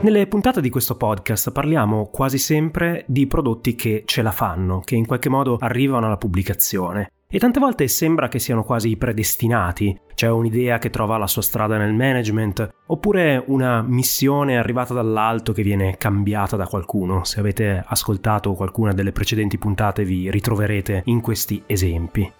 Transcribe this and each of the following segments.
Nelle puntate di questo podcast parliamo quasi sempre di prodotti che ce la fanno, che in qualche modo arrivano alla pubblicazione. E tante volte sembra che siano quasi predestinati, c'è un'idea che trova la sua strada nel management, oppure una missione arrivata dall'alto che viene cambiata da qualcuno. Se avete ascoltato qualcuna delle precedenti puntate vi ritroverete in questi esempi.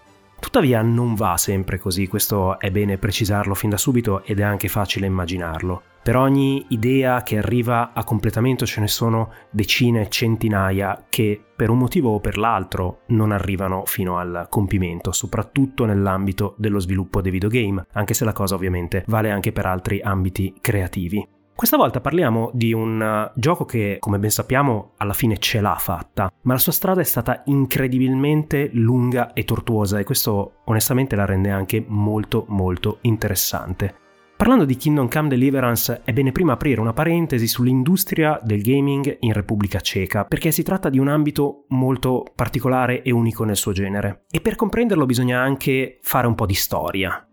Tuttavia non va sempre così, questo è bene precisarlo fin da subito ed è anche facile immaginarlo. Per ogni idea che arriva a completamento ce ne sono decine, centinaia che per un motivo o per l'altro non arrivano fino al compimento, soprattutto nell'ambito dello sviluppo dei videogame, anche se la cosa ovviamente vale anche per altri ambiti creativi. Questa volta parliamo di un uh, gioco che, come ben sappiamo, alla fine ce l'ha fatta, ma la sua strada è stata incredibilmente lunga e tortuosa e questo onestamente la rende anche molto molto interessante. Parlando di Kingdom Come Deliverance è bene prima aprire una parentesi sull'industria del gaming in Repubblica Ceca, perché si tratta di un ambito molto particolare e unico nel suo genere. E per comprenderlo bisogna anche fare un po' di storia.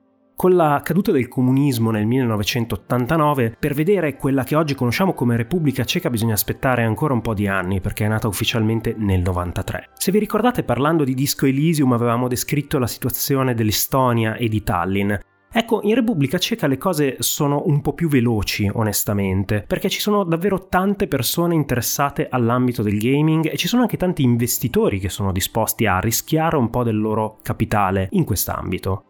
Con la caduta del comunismo nel 1989, per vedere quella che oggi conosciamo come Repubblica Ceca bisogna aspettare ancora un po' di anni perché è nata ufficialmente nel 93. Se vi ricordate parlando di Disco Elysium avevamo descritto la situazione dell'Estonia e di Tallinn. Ecco, in Repubblica Ceca le cose sono un po' più veloci, onestamente, perché ci sono davvero tante persone interessate all'ambito del gaming e ci sono anche tanti investitori che sono disposti a rischiare un po' del loro capitale in quest'ambito.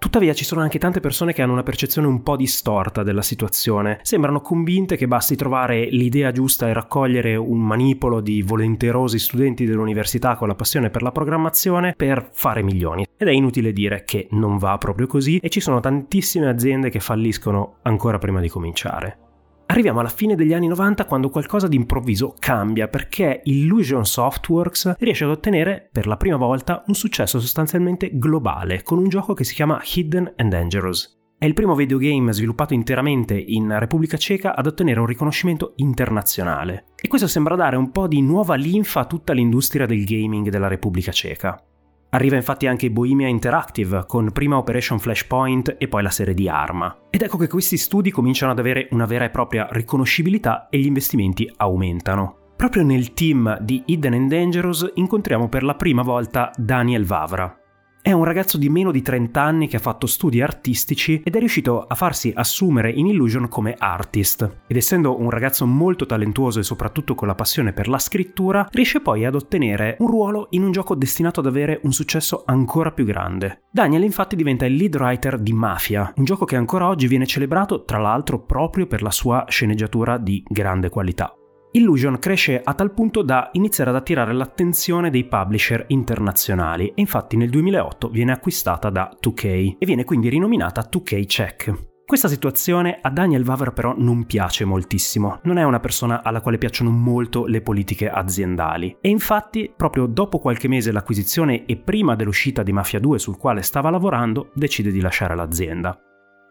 Tuttavia ci sono anche tante persone che hanno una percezione un po' distorta della situazione, sembrano convinte che basti trovare l'idea giusta e raccogliere un manipolo di volenterosi studenti dell'università con la passione per la programmazione per fare milioni. Ed è inutile dire che non va proprio così e ci sono tantissime aziende che falliscono ancora prima di cominciare. Arriviamo alla fine degli anni 90 quando qualcosa di improvviso cambia perché Illusion Softworks riesce ad ottenere per la prima volta un successo sostanzialmente globale con un gioco che si chiama Hidden and Dangerous. È il primo videogame sviluppato interamente in Repubblica Ceca ad ottenere un riconoscimento internazionale. E questo sembra dare un po' di nuova linfa a tutta l'industria del gaming della Repubblica Ceca. Arriva infatti anche Bohemia Interactive, con prima Operation Flashpoint e poi la serie di Arma. Ed ecco che questi studi cominciano ad avere una vera e propria riconoscibilità e gli investimenti aumentano. Proprio nel team di Hidden and Dangerous incontriamo per la prima volta Daniel Vavra, è un ragazzo di meno di 30 anni che ha fatto studi artistici ed è riuscito a farsi assumere in Illusion come artist. Ed essendo un ragazzo molto talentuoso e soprattutto con la passione per la scrittura, riesce poi ad ottenere un ruolo in un gioco destinato ad avere un successo ancora più grande. Daniel infatti diventa il lead writer di Mafia, un gioco che ancora oggi viene celebrato tra l'altro proprio per la sua sceneggiatura di grande qualità. Illusion cresce a tal punto da iniziare ad attirare l'attenzione dei publisher internazionali e infatti nel 2008 viene acquistata da 2K e viene quindi rinominata 2K Check. Questa situazione a Daniel Vaver però non piace moltissimo, non è una persona alla quale piacciono molto le politiche aziendali e infatti proprio dopo qualche mese dall'acquisizione e prima dell'uscita di Mafia 2 sul quale stava lavorando decide di lasciare l'azienda.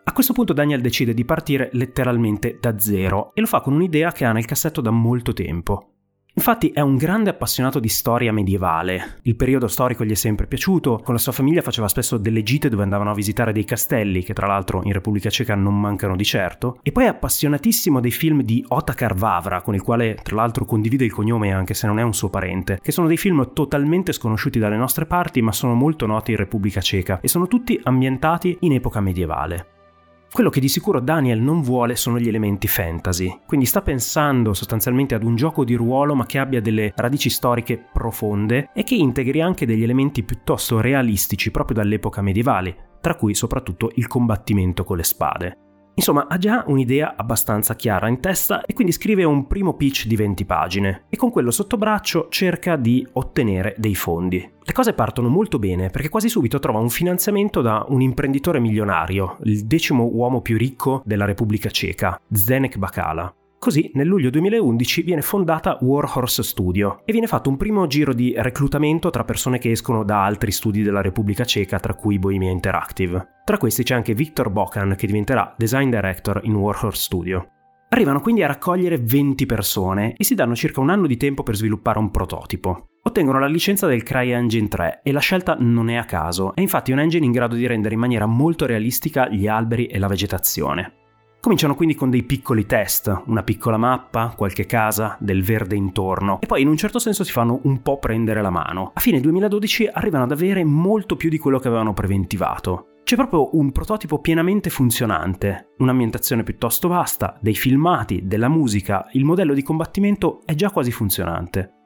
A questo punto Daniel decide di partire letteralmente da zero e lo fa con un'idea che ha nel cassetto da molto tempo. Infatti è un grande appassionato di storia medievale. Il periodo storico gli è sempre piaciuto, con la sua famiglia faceva spesso delle gite dove andavano a visitare dei castelli, che tra l'altro in Repubblica Ceca non mancano di certo, e poi è appassionatissimo dei film di Otakar Vavra, con il quale tra l'altro condivide il cognome anche se non è un suo parente, che sono dei film totalmente sconosciuti dalle nostre parti ma sono molto noti in Repubblica Ceca e sono tutti ambientati in epoca medievale. Quello che di sicuro Daniel non vuole sono gli elementi fantasy, quindi sta pensando sostanzialmente ad un gioco di ruolo ma che abbia delle radici storiche profonde e che integri anche degli elementi piuttosto realistici proprio dall'epoca medievale, tra cui soprattutto il combattimento con le spade. Insomma, ha già un'idea abbastanza chiara in testa e quindi scrive un primo pitch di 20 pagine e con quello sotto braccio cerca di ottenere dei fondi. Le cose partono molto bene perché quasi subito trova un finanziamento da un imprenditore milionario, il decimo uomo più ricco della Repubblica Ceca, Zdenek Bakala. Così nel luglio 2011 viene fondata Warhorse Studio e viene fatto un primo giro di reclutamento tra persone che escono da altri studi della Repubblica Ceca, tra cui Bohemia Interactive. Tra questi c'è anche Viktor Bokan che diventerà design director in Warhorse Studio. Arrivano quindi a raccogliere 20 persone e si danno circa un anno di tempo per sviluppare un prototipo. Ottengono la licenza del CryEngine 3 e la scelta non è a caso, è infatti un engine in grado di rendere in maniera molto realistica gli alberi e la vegetazione. Cominciano quindi con dei piccoli test, una piccola mappa, qualche casa, del verde intorno e poi in un certo senso si fanno un po' prendere la mano. A fine 2012 arrivano ad avere molto più di quello che avevano preventivato. C'è proprio un prototipo pienamente funzionante, un'ambientazione piuttosto vasta, dei filmati, della musica, il modello di combattimento è già quasi funzionante.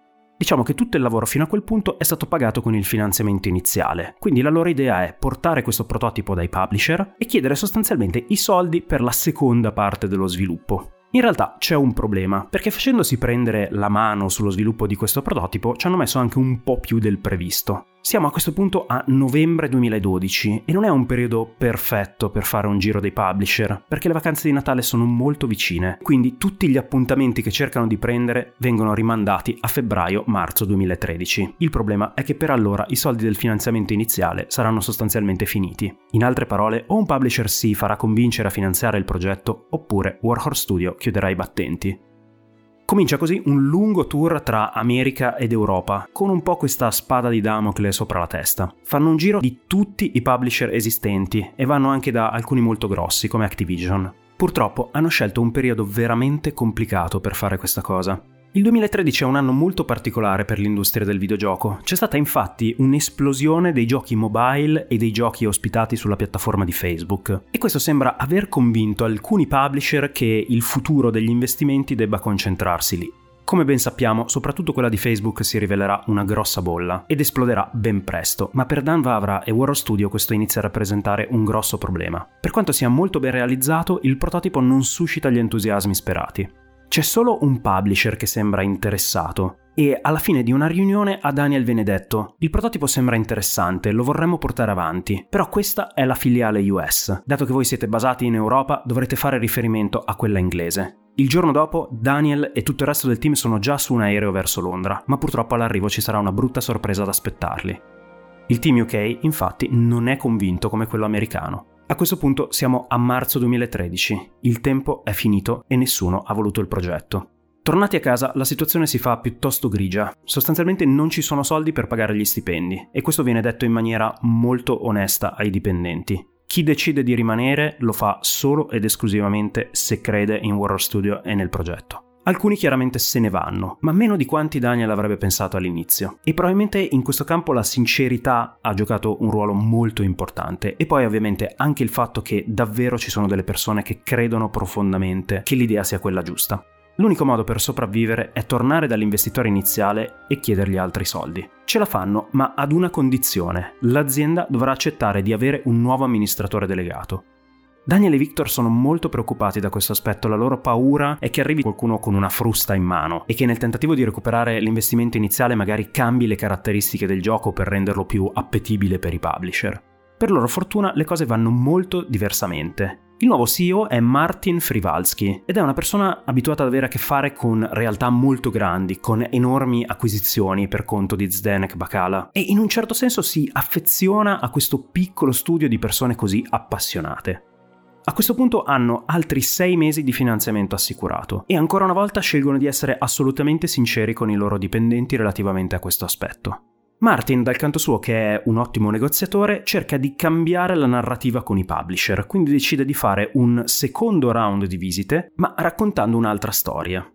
Diciamo che tutto il lavoro fino a quel punto è stato pagato con il finanziamento iniziale, quindi la loro idea è portare questo prototipo dai publisher e chiedere sostanzialmente i soldi per la seconda parte dello sviluppo. In realtà c'è un problema, perché facendosi prendere la mano sullo sviluppo di questo prototipo ci hanno messo anche un po' più del previsto. Siamo a questo punto a novembre 2012 e non è un periodo perfetto per fare un giro dei publisher, perché le vacanze di Natale sono molto vicine, quindi tutti gli appuntamenti che cercano di prendere vengono rimandati a febbraio-marzo 2013. Il problema è che per allora i soldi del finanziamento iniziale saranno sostanzialmente finiti. In altre parole, o un publisher si farà convincere a finanziare il progetto, oppure Warhorse Studio chiuderà i battenti. Comincia così un lungo tour tra America ed Europa, con un po' questa spada di Damocle sopra la testa. Fanno un giro di tutti i publisher esistenti e vanno anche da alcuni molto grossi come Activision. Purtroppo hanno scelto un periodo veramente complicato per fare questa cosa. Il 2013 è un anno molto particolare per l'industria del videogioco. C'è stata infatti un'esplosione dei giochi mobile e dei giochi ospitati sulla piattaforma di Facebook. E questo sembra aver convinto alcuni publisher che il futuro degli investimenti debba concentrarsi lì. Come ben sappiamo, soprattutto quella di Facebook si rivelerà una grossa bolla ed esploderà ben presto, ma per Dan Vavra e Warhol Studio questo inizia a rappresentare un grosso problema. Per quanto sia molto ben realizzato, il prototipo non suscita gli entusiasmi sperati. C'è solo un publisher che sembra interessato e alla fine di una riunione a Daniel viene detto il prototipo sembra interessante, lo vorremmo portare avanti, però questa è la filiale US. Dato che voi siete basati in Europa dovrete fare riferimento a quella inglese. Il giorno dopo Daniel e tutto il resto del team sono già su un aereo verso Londra, ma purtroppo all'arrivo ci sarà una brutta sorpresa ad aspettarli. Il team UK infatti non è convinto come quello americano. A questo punto siamo a marzo 2013, il tempo è finito e nessuno ha voluto il progetto. Tornati a casa la situazione si fa piuttosto grigia, sostanzialmente non ci sono soldi per pagare gli stipendi e questo viene detto in maniera molto onesta ai dipendenti. Chi decide di rimanere lo fa solo ed esclusivamente se crede in Warhol Studio e nel progetto. Alcuni chiaramente se ne vanno, ma meno di quanti Daniel avrebbe pensato all'inizio. E probabilmente in questo campo la sincerità ha giocato un ruolo molto importante. E poi ovviamente anche il fatto che davvero ci sono delle persone che credono profondamente che l'idea sia quella giusta. L'unico modo per sopravvivere è tornare dall'investitore iniziale e chiedergli altri soldi. Ce la fanno, ma ad una condizione. L'azienda dovrà accettare di avere un nuovo amministratore delegato. Daniel e Victor sono molto preoccupati da questo aspetto, la loro paura è che arrivi qualcuno con una frusta in mano e che nel tentativo di recuperare l'investimento iniziale magari cambi le caratteristiche del gioco per renderlo più appetibile per i publisher. Per loro fortuna le cose vanno molto diversamente. Il nuovo CEO è Martin Frivalski ed è una persona abituata ad avere a che fare con realtà molto grandi, con enormi acquisizioni per conto di Zdenek Bakala e in un certo senso si affeziona a questo piccolo studio di persone così appassionate. A questo punto hanno altri sei mesi di finanziamento assicurato e ancora una volta scelgono di essere assolutamente sinceri con i loro dipendenti relativamente a questo aspetto. Martin, dal canto suo, che è un ottimo negoziatore, cerca di cambiare la narrativa con i publisher, quindi decide di fare un secondo round di visite, ma raccontando un'altra storia.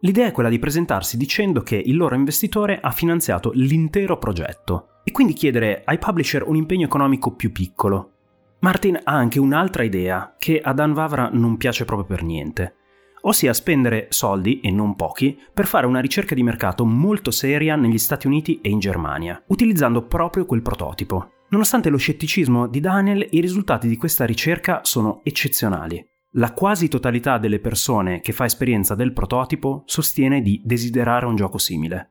L'idea è quella di presentarsi dicendo che il loro investitore ha finanziato l'intero progetto e quindi chiedere ai publisher un impegno economico più piccolo, Martin ha anche un'altra idea che a Dan Vavra non piace proprio per niente, ossia spendere soldi, e non pochi, per fare una ricerca di mercato molto seria negli Stati Uniti e in Germania, utilizzando proprio quel prototipo. Nonostante lo scetticismo di Daniel, i risultati di questa ricerca sono eccezionali. La quasi totalità delle persone che fa esperienza del prototipo sostiene di desiderare un gioco simile.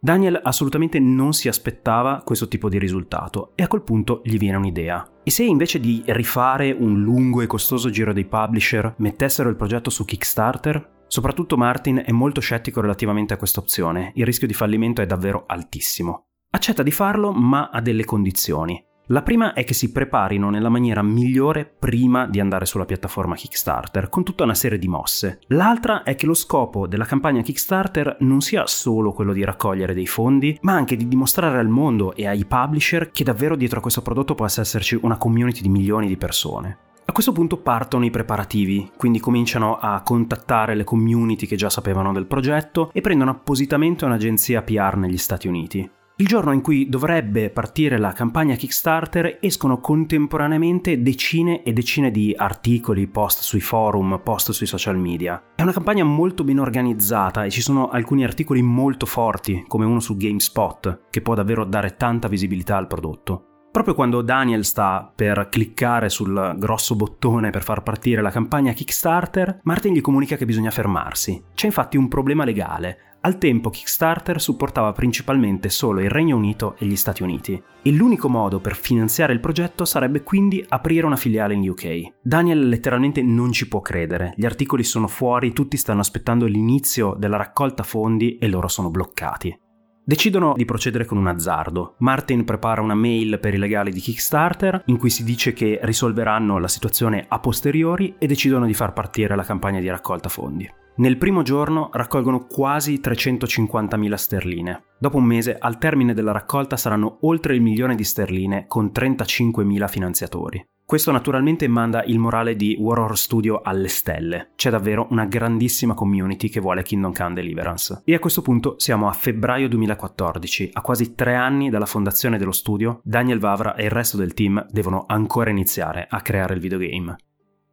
Daniel assolutamente non si aspettava questo tipo di risultato e a quel punto gli viene un'idea. E se invece di rifare un lungo e costoso giro dei publisher mettessero il progetto su Kickstarter? Soprattutto Martin è molto scettico relativamente a questa opzione, il rischio di fallimento è davvero altissimo. Accetta di farlo ma a delle condizioni. La prima è che si preparino nella maniera migliore prima di andare sulla piattaforma Kickstarter, con tutta una serie di mosse. L'altra è che lo scopo della campagna Kickstarter non sia solo quello di raccogliere dei fondi, ma anche di dimostrare al mondo e ai publisher che davvero dietro a questo prodotto possa esserci una community di milioni di persone. A questo punto partono i preparativi, quindi cominciano a contattare le community che già sapevano del progetto e prendono appositamente un'agenzia PR negli Stati Uniti. Il giorno in cui dovrebbe partire la campagna Kickstarter escono contemporaneamente decine e decine di articoli, post sui forum, post sui social media. È una campagna molto ben organizzata e ci sono alcuni articoli molto forti, come uno su GameSpot, che può davvero dare tanta visibilità al prodotto. Proprio quando Daniel sta per cliccare sul grosso bottone per far partire la campagna Kickstarter, Martin gli comunica che bisogna fermarsi. C'è infatti un problema legale. Al tempo Kickstarter supportava principalmente solo il Regno Unito e gli Stati Uniti e l'unico modo per finanziare il progetto sarebbe quindi aprire una filiale in UK. Daniel letteralmente non ci può credere, gli articoli sono fuori, tutti stanno aspettando l'inizio della raccolta fondi e loro sono bloccati. Decidono di procedere con un azzardo. Martin prepara una mail per i legali di Kickstarter in cui si dice che risolveranno la situazione a posteriori e decidono di far partire la campagna di raccolta fondi. Nel primo giorno raccolgono quasi 350.000 sterline. Dopo un mese, al termine della raccolta, saranno oltre il milione di sterline con 35.000 finanziatori. Questo naturalmente manda il morale di War Horror Studio alle stelle. C'è davvero una grandissima community che vuole Kingdom Come Deliverance. E a questo punto siamo a febbraio 2014, a quasi tre anni dalla fondazione dello studio, Daniel Vavra e il resto del team devono ancora iniziare a creare il videogame.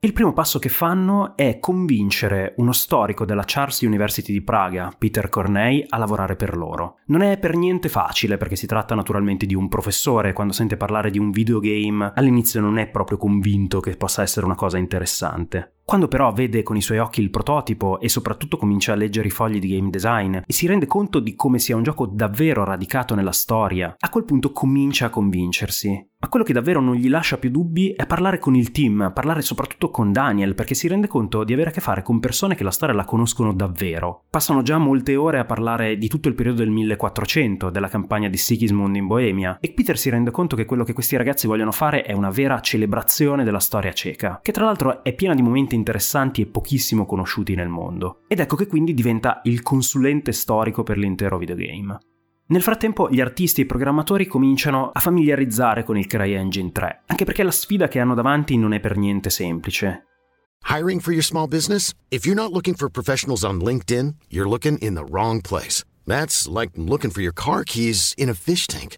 Il primo passo che fanno è convincere uno storico della Charles University di Praga, Peter Cornei, a lavorare per loro. Non è per niente facile perché si tratta naturalmente di un professore, quando sente parlare di un videogame all'inizio non è proprio convinto che possa essere una cosa interessante. Quando però vede con i suoi occhi il prototipo e soprattutto comincia a leggere i fogli di game design e si rende conto di come sia un gioco davvero radicato nella storia, a quel punto comincia a convincersi. Ma quello che davvero non gli lascia più dubbi è parlare con il team, parlare soprattutto con Daniel, perché si rende conto di avere a che fare con persone che la storia la conoscono davvero. Passano già molte ore a parlare di tutto il periodo del 1400, della campagna di Sigismund in Boemia, e Peter si rende conto che quello che questi ragazzi vogliono fare è una vera celebrazione della storia ceca, che tra l'altro è piena di momenti interessanti e pochissimo conosciuti nel mondo. Ed ecco che quindi diventa il consulente storico per l'intero videogame. Nel frattempo gli artisti e i programmatori cominciano a familiarizzare con il CryEngine 3, anche perché la sfida che hanno davanti non è per niente semplice. Hiring for your small business? If you're not looking for professionals on LinkedIn, you're looking in the wrong place. That's like looking for your car keys in a fish tank.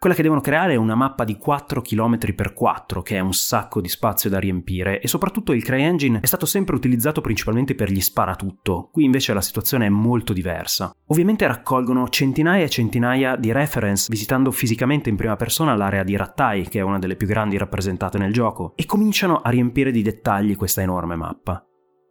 Quella che devono creare è una mappa di 4 km x 4, che è un sacco di spazio da riempire, e soprattutto il CryEngine è stato sempre utilizzato principalmente per gli sparatutto, qui invece la situazione è molto diversa. Ovviamente raccolgono centinaia e centinaia di reference visitando fisicamente in prima persona l'area di Rattai, che è una delle più grandi rappresentate nel gioco, e cominciano a riempire di dettagli questa enorme mappa.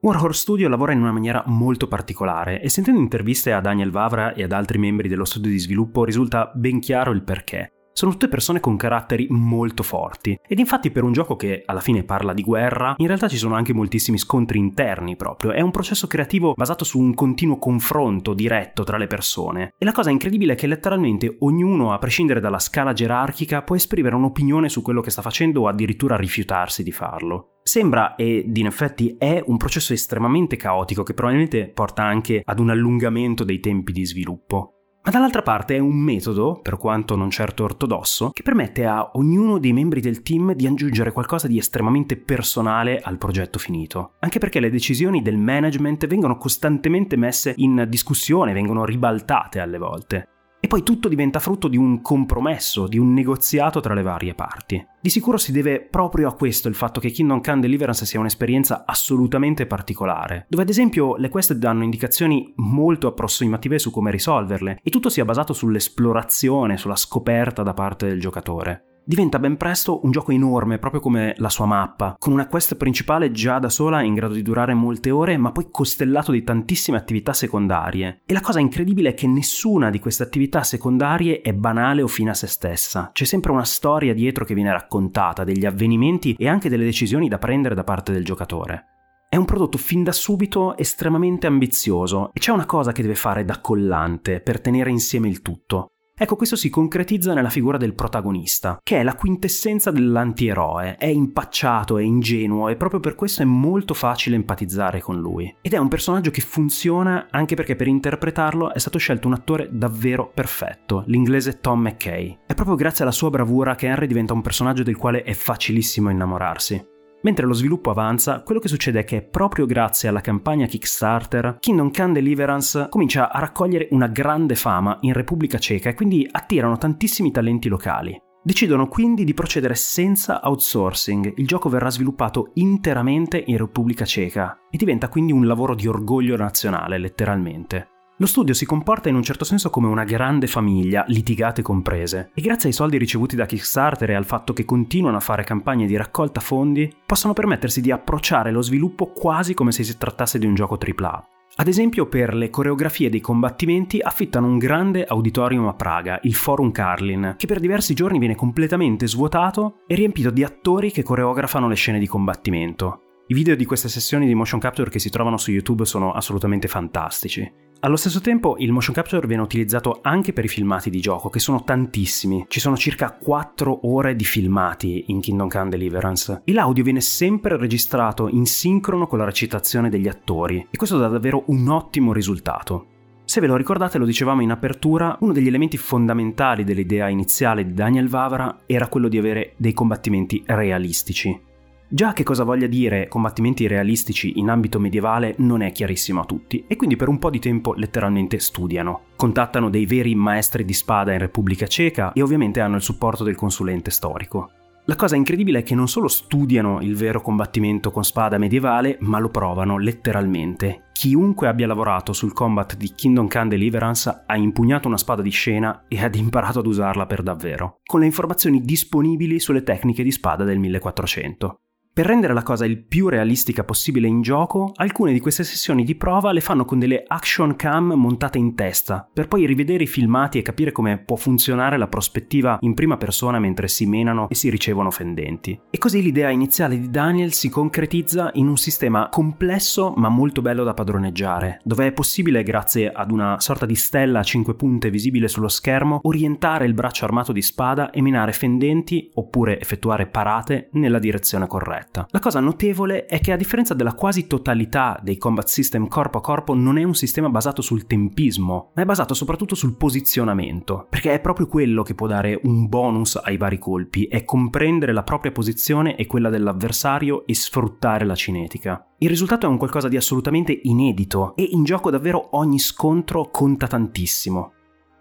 Warhol Studio lavora in una maniera molto particolare e sentendo interviste a Daniel Vavra e ad altri membri dello studio di sviluppo risulta ben chiaro il perché sono tutte persone con caratteri molto forti. Ed infatti per un gioco che alla fine parla di guerra, in realtà ci sono anche moltissimi scontri interni proprio. È un processo creativo basato su un continuo confronto diretto tra le persone. E la cosa incredibile è che letteralmente ognuno, a prescindere dalla scala gerarchica, può esprimere un'opinione su quello che sta facendo o addirittura rifiutarsi di farlo. Sembra, ed in effetti è, un processo estremamente caotico che probabilmente porta anche ad un allungamento dei tempi di sviluppo. Ma dall'altra parte è un metodo, per quanto non certo ortodosso, che permette a ognuno dei membri del team di aggiungere qualcosa di estremamente personale al progetto finito. Anche perché le decisioni del management vengono costantemente messe in discussione, vengono ribaltate alle volte. E poi tutto diventa frutto di un compromesso, di un negoziato tra le varie parti. Di sicuro si deve proprio a questo il fatto che Kingdom Come Deliverance sia un'esperienza assolutamente particolare, dove ad esempio le quest danno indicazioni molto approssimative su come risolverle e tutto sia basato sull'esplorazione, sulla scoperta da parte del giocatore diventa ben presto un gioco enorme, proprio come la sua mappa, con una quest principale già da sola in grado di durare molte ore, ma poi costellato di tantissime attività secondarie. E la cosa incredibile è che nessuna di queste attività secondarie è banale o fine a se stessa. C'è sempre una storia dietro che viene raccontata, degli avvenimenti e anche delle decisioni da prendere da parte del giocatore. È un prodotto fin da subito estremamente ambizioso e c'è una cosa che deve fare da collante per tenere insieme il tutto. Ecco, questo si concretizza nella figura del protagonista, che è la quintessenza dell'antieroe, è impacciato, è ingenuo e proprio per questo è molto facile empatizzare con lui. Ed è un personaggio che funziona anche perché per interpretarlo è stato scelto un attore davvero perfetto, l'inglese Tom McKay. È proprio grazie alla sua bravura che Henry diventa un personaggio del quale è facilissimo innamorarsi. Mentre lo sviluppo avanza, quello che succede è che proprio grazie alla campagna Kickstarter, Kingdom Come Deliverance comincia a raccogliere una grande fama in Repubblica Ceca e quindi attirano tantissimi talenti locali. Decidono quindi di procedere senza outsourcing, il gioco verrà sviluppato interamente in Repubblica Ceca e diventa quindi un lavoro di orgoglio nazionale, letteralmente. Lo studio si comporta in un certo senso come una grande famiglia, litigate comprese, e grazie ai soldi ricevuti da Kickstarter e al fatto che continuano a fare campagne di raccolta fondi, possono permettersi di approcciare lo sviluppo quasi come se si trattasse di un gioco AAA. Ad esempio, per le coreografie dei combattimenti affittano un grande auditorium a Praga, il Forum Carlin, che per diversi giorni viene completamente svuotato e riempito di attori che coreografano le scene di combattimento. I video di queste sessioni di motion capture che si trovano su YouTube sono assolutamente fantastici. Allo stesso tempo il motion capture viene utilizzato anche per i filmati di gioco, che sono tantissimi. Ci sono circa 4 ore di filmati in Kingdom Come Deliverance e l'audio viene sempre registrato in sincrono con la recitazione degli attori e questo dà davvero un ottimo risultato. Se ve lo ricordate, lo dicevamo in apertura, uno degli elementi fondamentali dell'idea iniziale di Daniel Vavra era quello di avere dei combattimenti realistici. Già che cosa voglia dire combattimenti realistici in ambito medievale non è chiarissimo a tutti e quindi per un po' di tempo letteralmente studiano. Contattano dei veri maestri di spada in Repubblica Ceca e ovviamente hanno il supporto del consulente storico. La cosa incredibile è che non solo studiano il vero combattimento con spada medievale, ma lo provano letteralmente. Chiunque abbia lavorato sul combat di Kingdom Come Deliverance ha impugnato una spada di scena e ha imparato ad usarla per davvero, con le informazioni disponibili sulle tecniche di spada del 1400. Per rendere la cosa il più realistica possibile in gioco, alcune di queste sessioni di prova le fanno con delle action cam montate in testa, per poi rivedere i filmati e capire come può funzionare la prospettiva in prima persona mentre si menano e si ricevono fendenti. E così l'idea iniziale di Daniel si concretizza in un sistema complesso ma molto bello da padroneggiare, dove è possibile, grazie ad una sorta di stella a 5 punte visibile sullo schermo, orientare il braccio armato di spada e minare fendenti oppure effettuare parate nella direzione corretta corretta. La cosa notevole è che a differenza della quasi totalità dei combat system corpo a corpo non è un sistema basato sul tempismo, ma è basato soprattutto sul posizionamento, perché è proprio quello che può dare un bonus ai vari colpi, è comprendere la propria posizione e quella dell'avversario e sfruttare la cinetica. Il risultato è un qualcosa di assolutamente inedito e in gioco davvero ogni scontro conta tantissimo.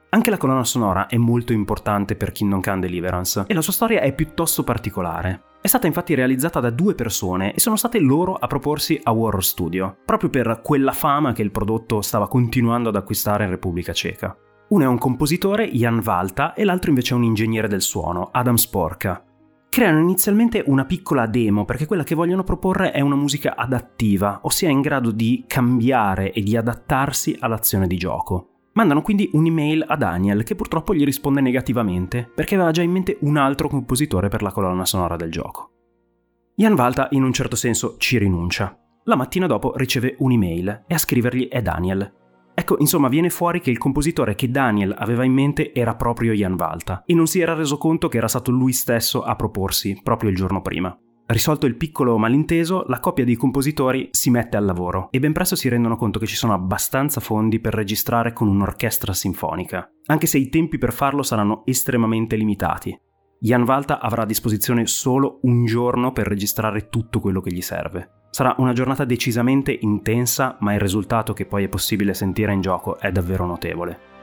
Anche la colonna sonora è molto importante per Kingdom Come Deliverance e la sua storia è piuttosto particolare. È stata infatti realizzata da due persone e sono state loro a proporsi a Horror Studio, proprio per quella fama che il prodotto stava continuando ad acquistare in Repubblica Ceca. Uno è un compositore, Jan Valta, e l'altro invece è un ingegnere del suono, Adam Sporka. Creano inizialmente una piccola demo perché quella che vogliono proporre è una musica adattiva, ossia in grado di cambiare e di adattarsi all'azione di gioco. Mandano quindi un'email a Daniel che purtroppo gli risponde negativamente perché aveva già in mente un altro compositore per la colonna sonora del gioco. Jan Valta in un certo senso ci rinuncia. La mattina dopo riceve un'email e a scrivergli è Daniel. Ecco, insomma, viene fuori che il compositore che Daniel aveva in mente era proprio Jan Valta e non si era reso conto che era stato lui stesso a proporsi proprio il giorno prima. Risolto il piccolo malinteso, la coppia di compositori si mette al lavoro e ben presto si rendono conto che ci sono abbastanza fondi per registrare con un'orchestra sinfonica, anche se i tempi per farlo saranno estremamente limitati. Jan Valta avrà a disposizione solo un giorno per registrare tutto quello che gli serve. Sarà una giornata decisamente intensa, ma il risultato che poi è possibile sentire in gioco è davvero notevole.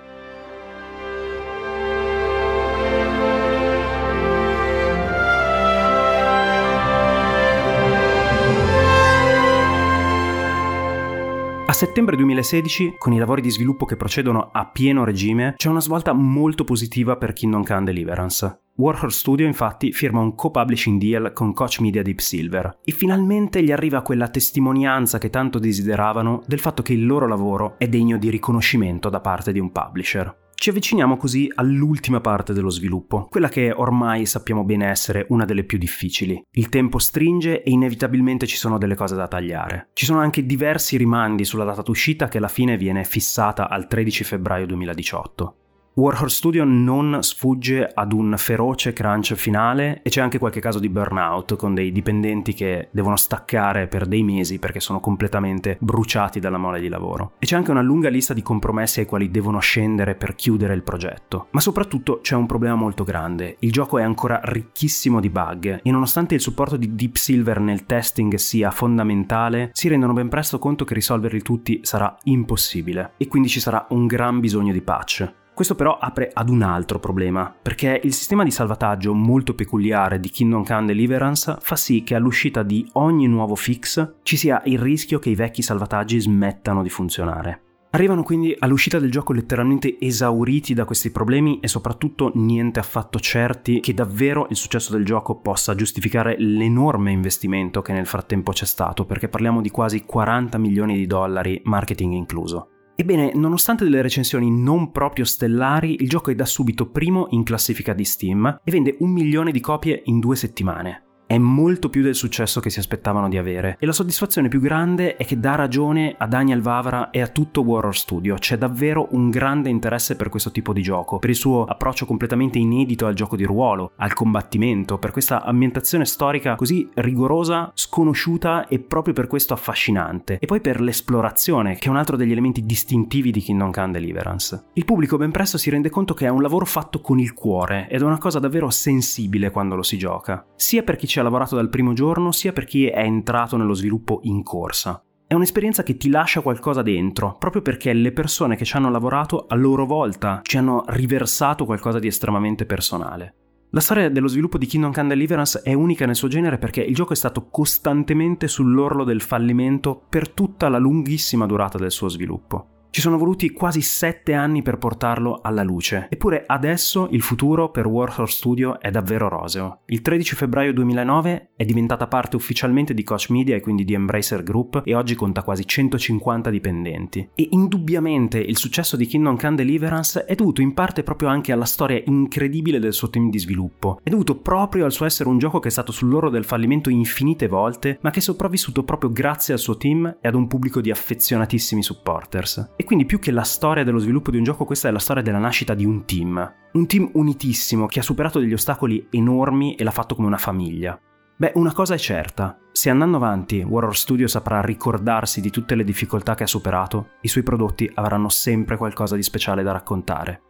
A settembre 2016, con i lavori di sviluppo che procedono a pieno regime, c'è una svolta molto positiva per Kingdom Come Deliverance. Warhol Studio infatti firma un co-publishing deal con Coach Media Deep Silver e finalmente gli arriva quella testimonianza che tanto desideravano del fatto che il loro lavoro è degno di riconoscimento da parte di un publisher. Ci avviciniamo così all'ultima parte dello sviluppo, quella che ormai sappiamo bene essere una delle più difficili. Il tempo stringe e inevitabilmente ci sono delle cose da tagliare. Ci sono anche diversi rimandi sulla data d'uscita che alla fine viene fissata al 13 febbraio 2018. Warhorse Studio non sfugge ad un feroce crunch finale e c'è anche qualche caso di burnout con dei dipendenti che devono staccare per dei mesi perché sono completamente bruciati dalla mole di lavoro. E c'è anche una lunga lista di compromessi ai quali devono scendere per chiudere il progetto. Ma soprattutto c'è un problema molto grande. Il gioco è ancora ricchissimo di bug e nonostante il supporto di Deep Silver nel testing sia fondamentale, si rendono ben presto conto che risolverli tutti sarà impossibile e quindi ci sarà un gran bisogno di patch. Questo però apre ad un altro problema, perché il sistema di salvataggio molto peculiare di Kingdom Come Deliverance fa sì che all'uscita di ogni nuovo fix ci sia il rischio che i vecchi salvataggi smettano di funzionare. Arrivano quindi all'uscita del gioco letteralmente esauriti da questi problemi e soprattutto niente affatto certi che davvero il successo del gioco possa giustificare l'enorme investimento che nel frattempo c'è stato, perché parliamo di quasi 40 milioni di dollari, marketing incluso. Ebbene, nonostante delle recensioni non proprio stellari, il gioco è da subito primo in classifica di Steam e vende un milione di copie in due settimane è molto più del successo che si aspettavano di avere e la soddisfazione più grande è che dà ragione a Daniel Vavra e a tutto Warhol Studio. C'è davvero un grande interesse per questo tipo di gioco, per il suo approccio completamente inedito al gioco di ruolo, al combattimento, per questa ambientazione storica così rigorosa, sconosciuta e proprio per questo affascinante. E poi per l'esplorazione, che è un altro degli elementi distintivi di Kingdom Come Deliverance. Il pubblico ben presto si rende conto che è un lavoro fatto con il cuore ed è una cosa davvero sensibile quando lo si gioca, sia per chi ci ha lavorato dal primo giorno sia per chi è entrato nello sviluppo in corsa. È un'esperienza che ti lascia qualcosa dentro, proprio perché le persone che ci hanno lavorato a loro volta ci hanno riversato qualcosa di estremamente personale. La storia dello sviluppo di Kingdom Come Deliverance è unica nel suo genere perché il gioco è stato costantemente sull'orlo del fallimento per tutta la lunghissima durata del suo sviluppo. Ci sono voluti quasi sette anni per portarlo alla luce, eppure adesso il futuro per Warhol Studio è davvero roseo. Il 13 febbraio 2009 è diventata parte ufficialmente di Coach Media e quindi di Embracer Group e oggi conta quasi 150 dipendenti. E indubbiamente il successo di Kingdom Come Deliverance è dovuto in parte proprio anche alla storia incredibile del suo team di sviluppo. È dovuto proprio al suo essere un gioco che è stato sull'oro del fallimento infinite volte, ma che è sopravvissuto proprio grazie al suo team e ad un pubblico di affezionatissimi supporters. E quindi più che la storia dello sviluppo di un gioco, questa è la storia della nascita di un team. Un team unitissimo che ha superato degli ostacoli enormi e l'ha fatto come una famiglia. Beh, una cosa è certa, se andando avanti Warhol Studio saprà ricordarsi di tutte le difficoltà che ha superato, i suoi prodotti avranno sempre qualcosa di speciale da raccontare.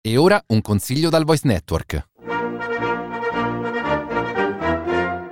E ora un consiglio dal Voice Network.